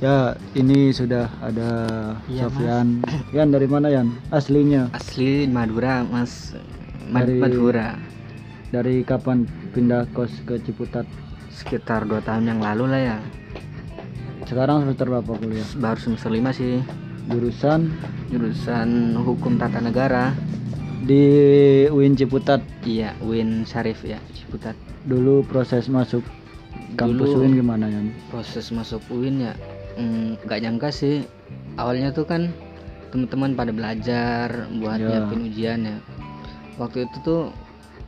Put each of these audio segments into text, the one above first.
Ya, ini sudah ada Iya, Sofyan. Yan dari mana Yan? Aslinya Asli Madura, Mas. Mad- Dari- Madura. dari kapan pindah kos ke Ciputat? Sekitar dua tahun yang lalu lah ya. Sekarang semester berapa kuliah? Baru semester lima sih. Jurusan Jurusan Hukum Tata Negara. di UIN Ciputat. Iya, Win Syarif ya, Ciputat. Dulu proses masuk kampus Dulu- UIN gimana Yan? Proses masuk UIN ya, mm, nggak nyangka sih. Awalnya tuh kan teman-teman pada belajar buat Ya. nyiapin ujian ya. Waktu itu tuh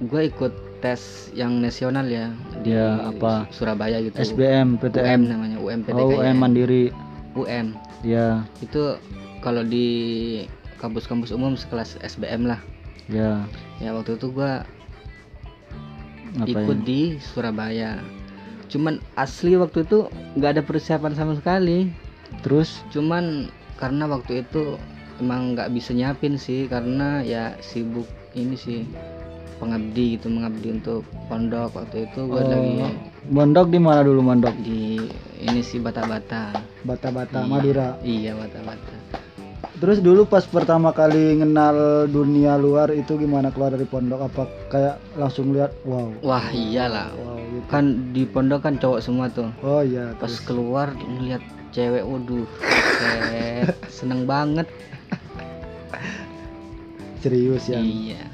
gue ikut tes yang nasional ya di Ya, apa? Surabaya gitu. SBM, UM PTM, namanya UMPTK oh, ya. UM Mandiri. UM Ya, itu kalau di kampus-kampus umum sekelas SBM lah. ya. Ya waktu itu gua Ngapain? ikut di Surabaya. Cuman asli waktu itu nggak ada persiapan sama sekali. Terus Cuman karena waktu itu emang nggak bisa nyiapin sih karena ya sibuk ini sih pengabdi gitu mengabdi untuk pondok waktu itu gua Oh. lagi mondok di mana dulu mondok? di ini sih bata-bata. Bata-bata Iya. Madura. Iya bata-bata. Terus dulu pas pertama kali kenal dunia luar itu gimana keluar dari pondok? Apa kayak langsung lihat wow, Wah iyalah wow gitu. kan di pondok kan cowok semua tuh Oh iya, pas terus keluar ngeliat cewek waduh seneng banget serius ya. iya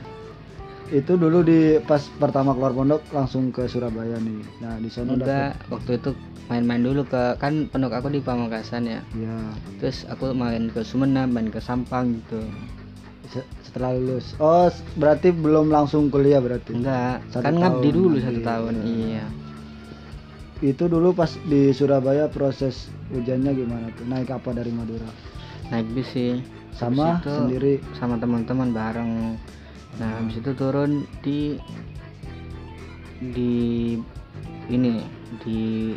Itu dulu di pas pertama keluar pondok langsung ke Surabaya nih. Nah, di sana dapat waktu itu main-main dulu ke kan pondok aku di Pamekasan ya ya terus aku main ke Sumeneb main ke Sampang gitu se- setelah lulus. Oh, berarti belum langsung kuliah berarti. enggak Satu kan ngabdi dulu ngabdi, satu tahun iya. iya Itu dulu pas di Surabaya proses ujiannya gimana tuh? Naik apa dari Madura? naik bis sih Sama itu sendiri. sama teman-teman bareng nah habis itu turun di di ini di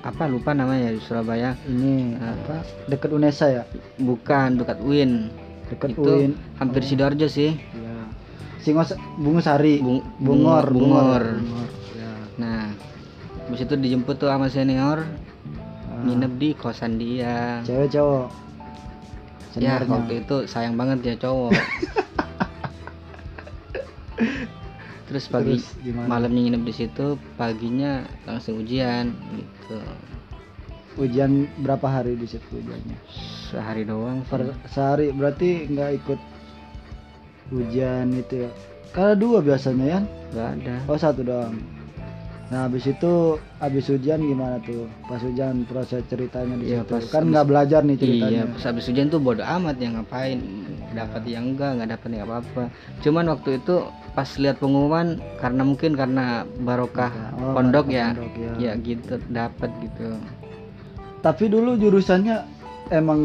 apa lupa namanya di Surabaya Ini apa? Dekat Unesa ya? bukan dekat Win Dekat itu UIN. hampir sidoarjo sih Ya. Singos Bungusari. Bung- Bungor, Bungor. Bungor. Ya. nah habis itu dijemput tuh sama senior Ah. nginep di kosan dia Cewek cowok. ya Seniornya. waktu itu sayang banget ya cowok terus pagi Terus gimana? malamnya nginep di situ paginya langsung ujian gitu Ujian berapa hari di situ ujiannya? sehari doang. Per sehari berarti nggak ikut ujian itu ya? Karena dua biasanya ya? nggak ada Oh satu doang. Nah habis itu habis ujian gimana tuh? Pas ujian proses ceritanya di situ. pas Kan nggak belajar nih ceritanya. Iya, pas habis ujian tuh bodo amat ya ngapain. Dapat yang enggak, nggak dapat ya apa-apa. Cuman waktu itu pas lihat pengumuman karena mungkin karena barokah Oh, pondok ya. pondok, ya. Ya gitu dapat gitu. Tapi dulu jurusannya emang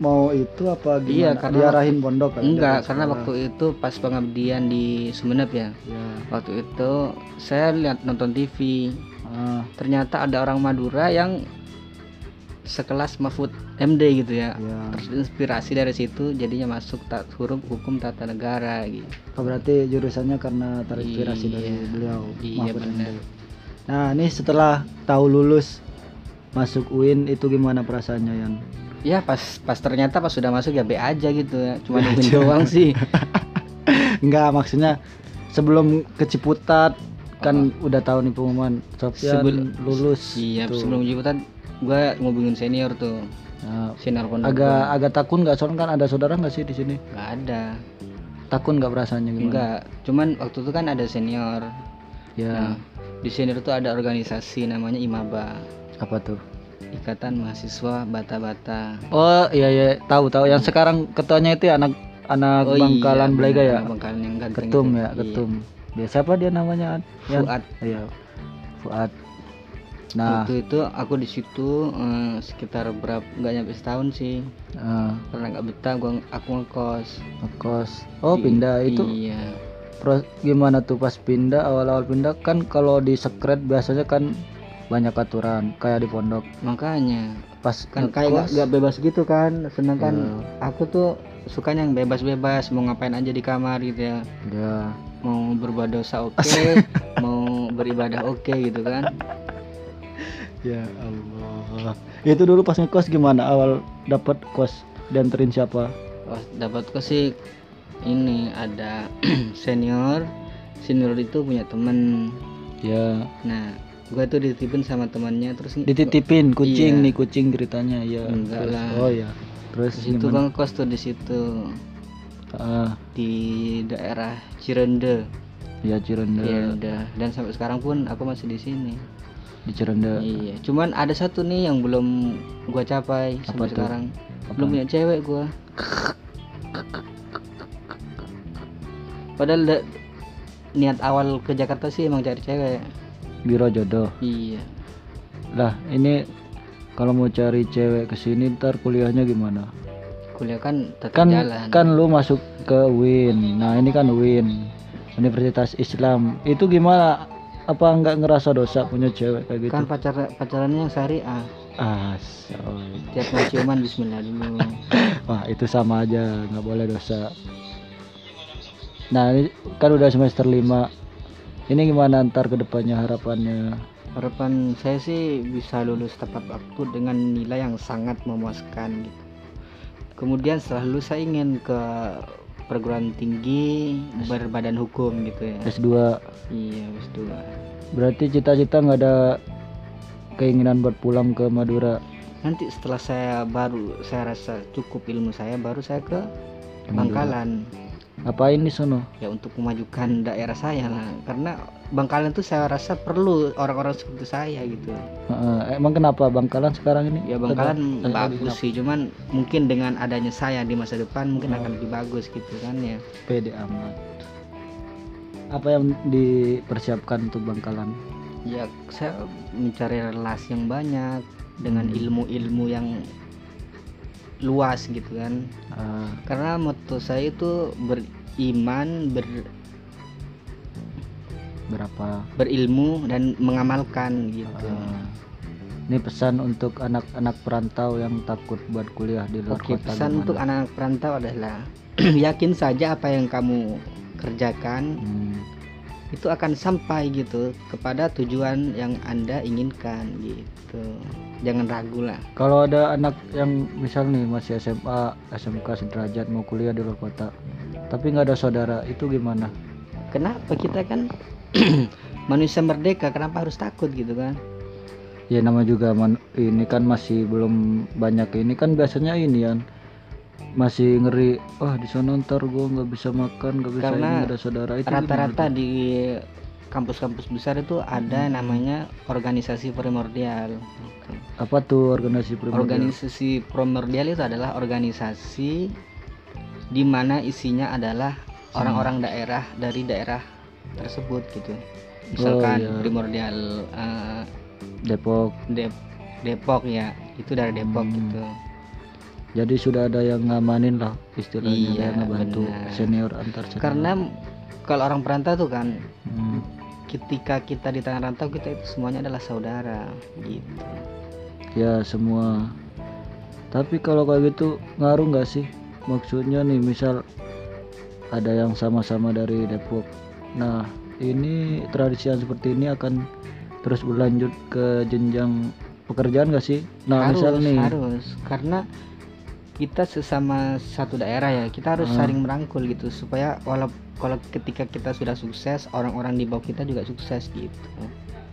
mau itu apa gimana? Iya, karena diarahin pondok kan? Enggak, karena sekolah. waktu itu pas pengabdian di Sumeneb ya. Ya. Waktu itu saya lihat nonton TV. Ah, Ternyata ada orang Madura yang sekelas Mahfud MD gitu ya. ya. Terinspirasi dari situ jadinya masuk tak huruf hukum tata negara gitu. Oh, berarti jurusannya karena terinspirasi Iya. dari beliau. Iya, Mahfud benar. MD. Nah, ini setelah tahu lulus masuk UIN itu gimana perasaannya Yan? Ya pas pas ternyata pas sudah masuk ya B aja gitu ya. Cuma nungguin doang sih. Enggak, maksudnya sebelum ke Ciputat kan udah tahu nih pengumuman Sofyan Sebel- lulus. Iya, tuh. sebelum jemputan gua ngubungin senior tuh. Nah, Senior pondok. agak gua. agak takut nggak soalnya kan ada saudara nggak sih di sini? nggak ada. Takut nggak perasaannya gimana? Enggak, cuman waktu itu kan ada senior. Ya, Nah, di senior tuh ada organisasi namanya IMABA, apa tuh? Ikatan Mahasiswa Bata-Bata. Oh iya iya tahu tahu yang sekarang ketuanya itu ya anak anak Bangkalan iya, Belaga ya. Bangkalan yang ganteng Ketum itu. ya, Iya. ketum. Dia siapa dia namanya? Yan? Fuad. Iya. Fuad. Nah, Waktu itu aku di situ eh, sekitar berapa nggak nyampe setahun sih. eh, Karena nggak betah gua aku ngekos. ngekos. Oh, Di- pindah itu Iya. Pro- gimana tuh pas pindah awal-awal pindah kan kalau di sekret biasanya kan banyak aturan kayak di pondok. Makanya. Pas kan kayak nggak bebas gitu kan. Sedangkan ya, aku tuh sukanya yang bebas-bebas mau ngapain aja di kamar gitu ya. ya. Mau berbuat dosa oke, mau beribadah oke gitu kan. ya Allah. Itu dulu pas ngekos gimana? Awal dapat kos dianterin siapa? Pas dapat kos sih ini ada senior. Senior itu punya temen. Ya. Nah gua tuh dititipin sama temannya terus dititipin kucing Iya. nih kucing ceritanya ya Enggak terus, lah. oh ya terus gimana? bang kos tuh di situ. Ah, di daerah Cirende. Ya Cirende. Cirende dan sampai sekarang pun aku masih di sini. Di Cirende. Iya. Cuman ada satu nih yang belum gua capai Apa sampai tuh? sekarang. Apa? belum punya cewek gua. Padahal da- niat awal ke Jakarta sih emang cari cewek biro jodoh. Iya. Lah ini kalau mau cari cewek ke sini ntar kuliahnya gimana? Kuliah kan tetap kan jalan. kan lu masuk ke UIN nah ini kan UIN Universitas Islam. Itu gimana? Apa nggak ngerasa dosa punya cewek kayak gitu? Kan pacar pacarannya yang syariah as oh. tiap mau ciuman Bismillah dulu. Wah itu sama aja. Nggak boleh dosa. Nah ini kan udah semester 5 ini gimana ntar ke depannya harapannya? Harapan saya sih bisa lulus tepat waktu dengan nilai yang sangat memuaskan gitu. Kemudian setelah lulus saya ingin ke perguruan tinggi berbadan hukum gitu ya. S2 iya wis dua. Berarti cita-cita nggak ada keinginan buat pulang ke Madura? Nanti setelah saya baru saya rasa cukup ilmu saya baru saya ke Ke Bangkalan ngapain di sono? Ya untuk memajukan daerah saya lah. Karena Bangkalan tuh saya rasa perlu orang-orang seperti saya gitu. Heeh, emang kenapa Bangkalan sekarang ini? Ya Bangkalan Lebih- bagus sih cuman mungkin dengan adanya saya di masa depan mungkin akan lebih bagus gitu kan ya. Pede amat. Apa yang dipersiapkan untuk Bangkalan ya saya mencari relasi yang banyak dengan Hmm. ilmu-ilmu yang luas gitu kan. Ah, karena moto saya itu beriman ber, berapa? berilmu dan mengamalkan gitu. Ah, ini pesan untuk anak-anak perantau yang takut buat kuliah di luar Oke, kota pesan gimana? untuk anak perantau adalah yakin saja apa yang kamu kerjakan Hmm, itu akan sampai gitu kepada tujuan yang Anda inginkan gitu. Jangan ragu lah. kalau ada anak yang misal nih masih SMA SMK sederajat mau kuliah di luar kota tapi nggak ada saudara itu gimana Kenapa kita kan manusia merdeka, kenapa harus takut gitu kan? ya nama juga man- ini kan masih belum banyak ini kan biasanya ini kan masih ngeri wah di sana ntar gua nggak bisa makan nggak bisa Karena ini ada saudara itu Rata-rata di kampus-kampus besar itu ada namanya organisasi primordial. Gitu. apa tuh organisasi primordial Organisasi primordial itu adalah organisasi di mana isinya adalah orang-orang daerah dari daerah tersebut gitu. Misalkan iya. primordial eh, Depok Dep- Depok ya, itu dari Depok Hmm. gitu. Jadi sudah ada yang ngamanin lah istilahnya Iya, ada yang ngebantu benar. senior antar senior. Karena kalau orang perantau tuh kan Hmm, ketika kita di tanah rantau kita itu semuanya adalah saudara gitu. ya semua. Tapi kalau kayak gitu ngaruh nggak sih? Maksudnya nih misal ada yang sama-sama dari Depok. Nah ini tradisi yang seperti ini akan terus berlanjut ke jenjang pekerjaan nggak sih? Nah harus misal nih. harus. Karena kita sesama satu daerah ya kita harus Hmm. saling merangkul gitu supaya walau kalau ketika kita sudah sukses orang-orang di bawah kita juga sukses gitu.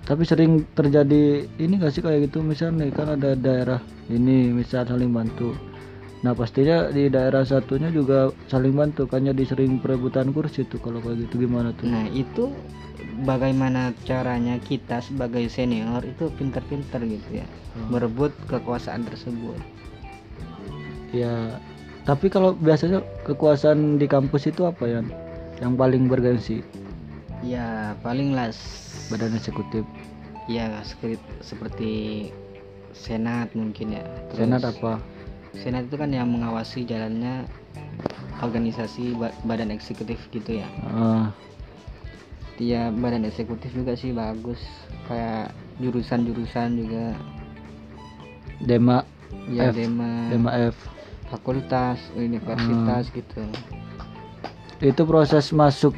Tapi sering terjadi ini nggak sih kayak gitu? Misal nih kan ada daerah ini misal saling bantu. Nah pastinya di daerah satunya juga saling bantu kan jadi sering perebutan kursi tuh kalau kayak gitu gimana tuh? Nah itu bagaimana caranya kita sebagai senior itu pintar-pintar gitu ya Hmm. merebut kekuasaan tersebut ya tapi kalau biasanya kekuasaan di kampus itu apa ya yang paling bergensi ya paling lah badan eksekutif. Ya seperti, seperti senat mungkin ya. Terus senat apa? Senat itu kan yang mengawasi jalannya organisasi ba- badan eksekutif gitu ya. Ah, dia badan eksekutif juga sih bagus. Kayak jurusan-jurusan juga. Dema ya F, dema, dema F fakultas universitas gitu. Itu proses masuk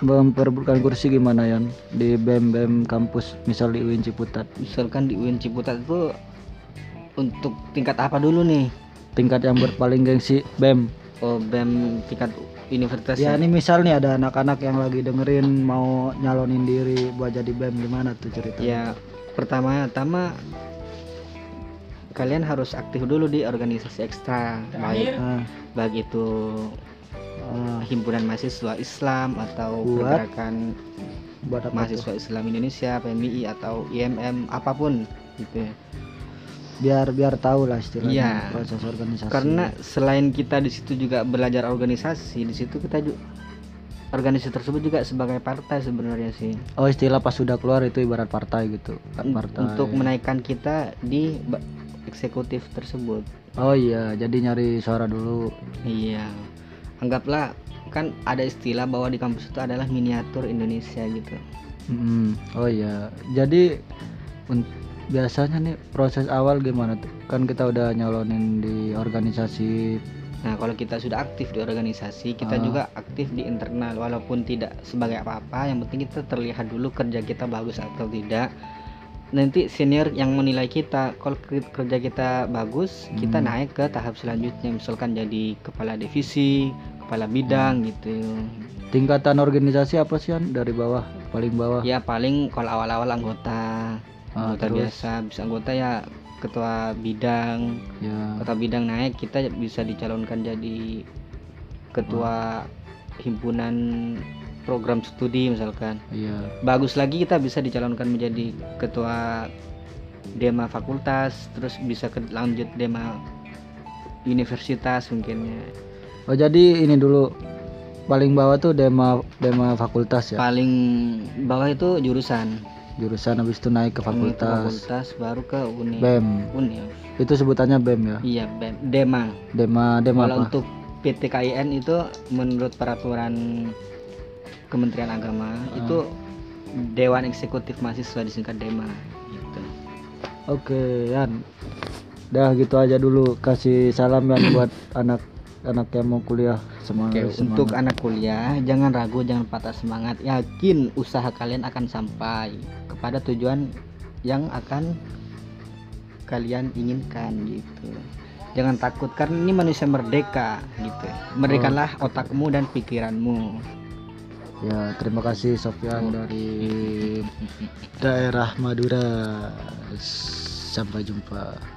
memperebutkan kursi gimana Yan? Di BEM BEM kampus misal di UIN Ciputat. Misalkan di UIN Ciputat itu untuk tingkat apa dulu nih? Tingkat yang berpaling gengsi BEM. Oh BEM tingkat universitas ya ini misal nih ada anak-anak yang lagi dengerin mau nyalonin diri buat jadi BEM gimana tuh cerita ya pertama-tama kalian harus aktif dulu di organisasi ekstra baik Ah, baik itu ah, himpunan mahasiswa Islam atau Buat pergerakan buat mahasiswa Islam Indonesia PMI atau IMM apa pun gitu. Ya. biar biar tahu lah istilahnya Iya. proses organisasi. Karena selain kita di situ juga belajar organisasi di situ kita juga organisasi tersebut juga sebagai partai sebenarnya sih. Oh istilah pas sudah keluar itu ibarat partai gitu kan partai. untuk menaikkan kita di eksekutif tersebut. Oh iya jadi nyari suara dulu. Iya. Anggaplah kan ada istilah bahwa di kampus itu adalah miniatur Indonesia gitu. Mm, oh iya. Jadi biasanya nih proses awal gimana tuh? Kan kita udah nyalonin di organisasi. Nah, kalau kita sudah aktif di organisasi, kita Ah. juga aktif di internal walaupun tidak sebagai apa-apa, yang penting kita terlihat dulu kerja kita bagus atau tidak. Nanti senior yang menilai kita, kalau ke- kerja kita bagus, kita Hmm. naik ke tahap selanjutnya, misalkan jadi kepala divisi, kepala bidang Hmm. gitu. tingkatan organisasi apa sih An? dari bawah paling bawah Ya paling kalau awal-awal anggota, Ah, anggota terus? biasa, bisa anggota ya ketua bidang, ya kota bidang naik kita bisa dicalonkan jadi ketua himpunan program studi misalkan. Iya. Bagus lagi kita bisa dicalonkan menjadi ketua dema fakultas terus bisa ke lanjut dema universitas mungkin ya. Oh jadi ini dulu paling bawah tuh dema dema fakultas ya? Paling bawah itu jurusan. Jurusan habis itu naik ke Ke fakultas. fakultas baru ke uni BEM. Univ. itu sebutannya BEM ya? Iya BEM. dema. Dema dema Kalau apa? untuk PTKIN itu menurut peraturan Kementerian Agama Ah. itu Dewan Eksekutif Mahasiswa disingkat DEMA gitu. Oke, Yan. Dah gitu aja dulu. Kasih salam Yan buat anak-anak yang mau kuliah semangat. Oke, untuk anak kuliah jangan ragu, jangan patah semangat. Yakin usaha kalian akan sampai kepada tujuan yang akan kalian inginkan gitu. Jangan takut karena ini manusia merdeka gitu. Merdekalah otakmu dan pikiranmu. Ya terima kasih Sofyan dari daerah Madura. Sampai jumpa.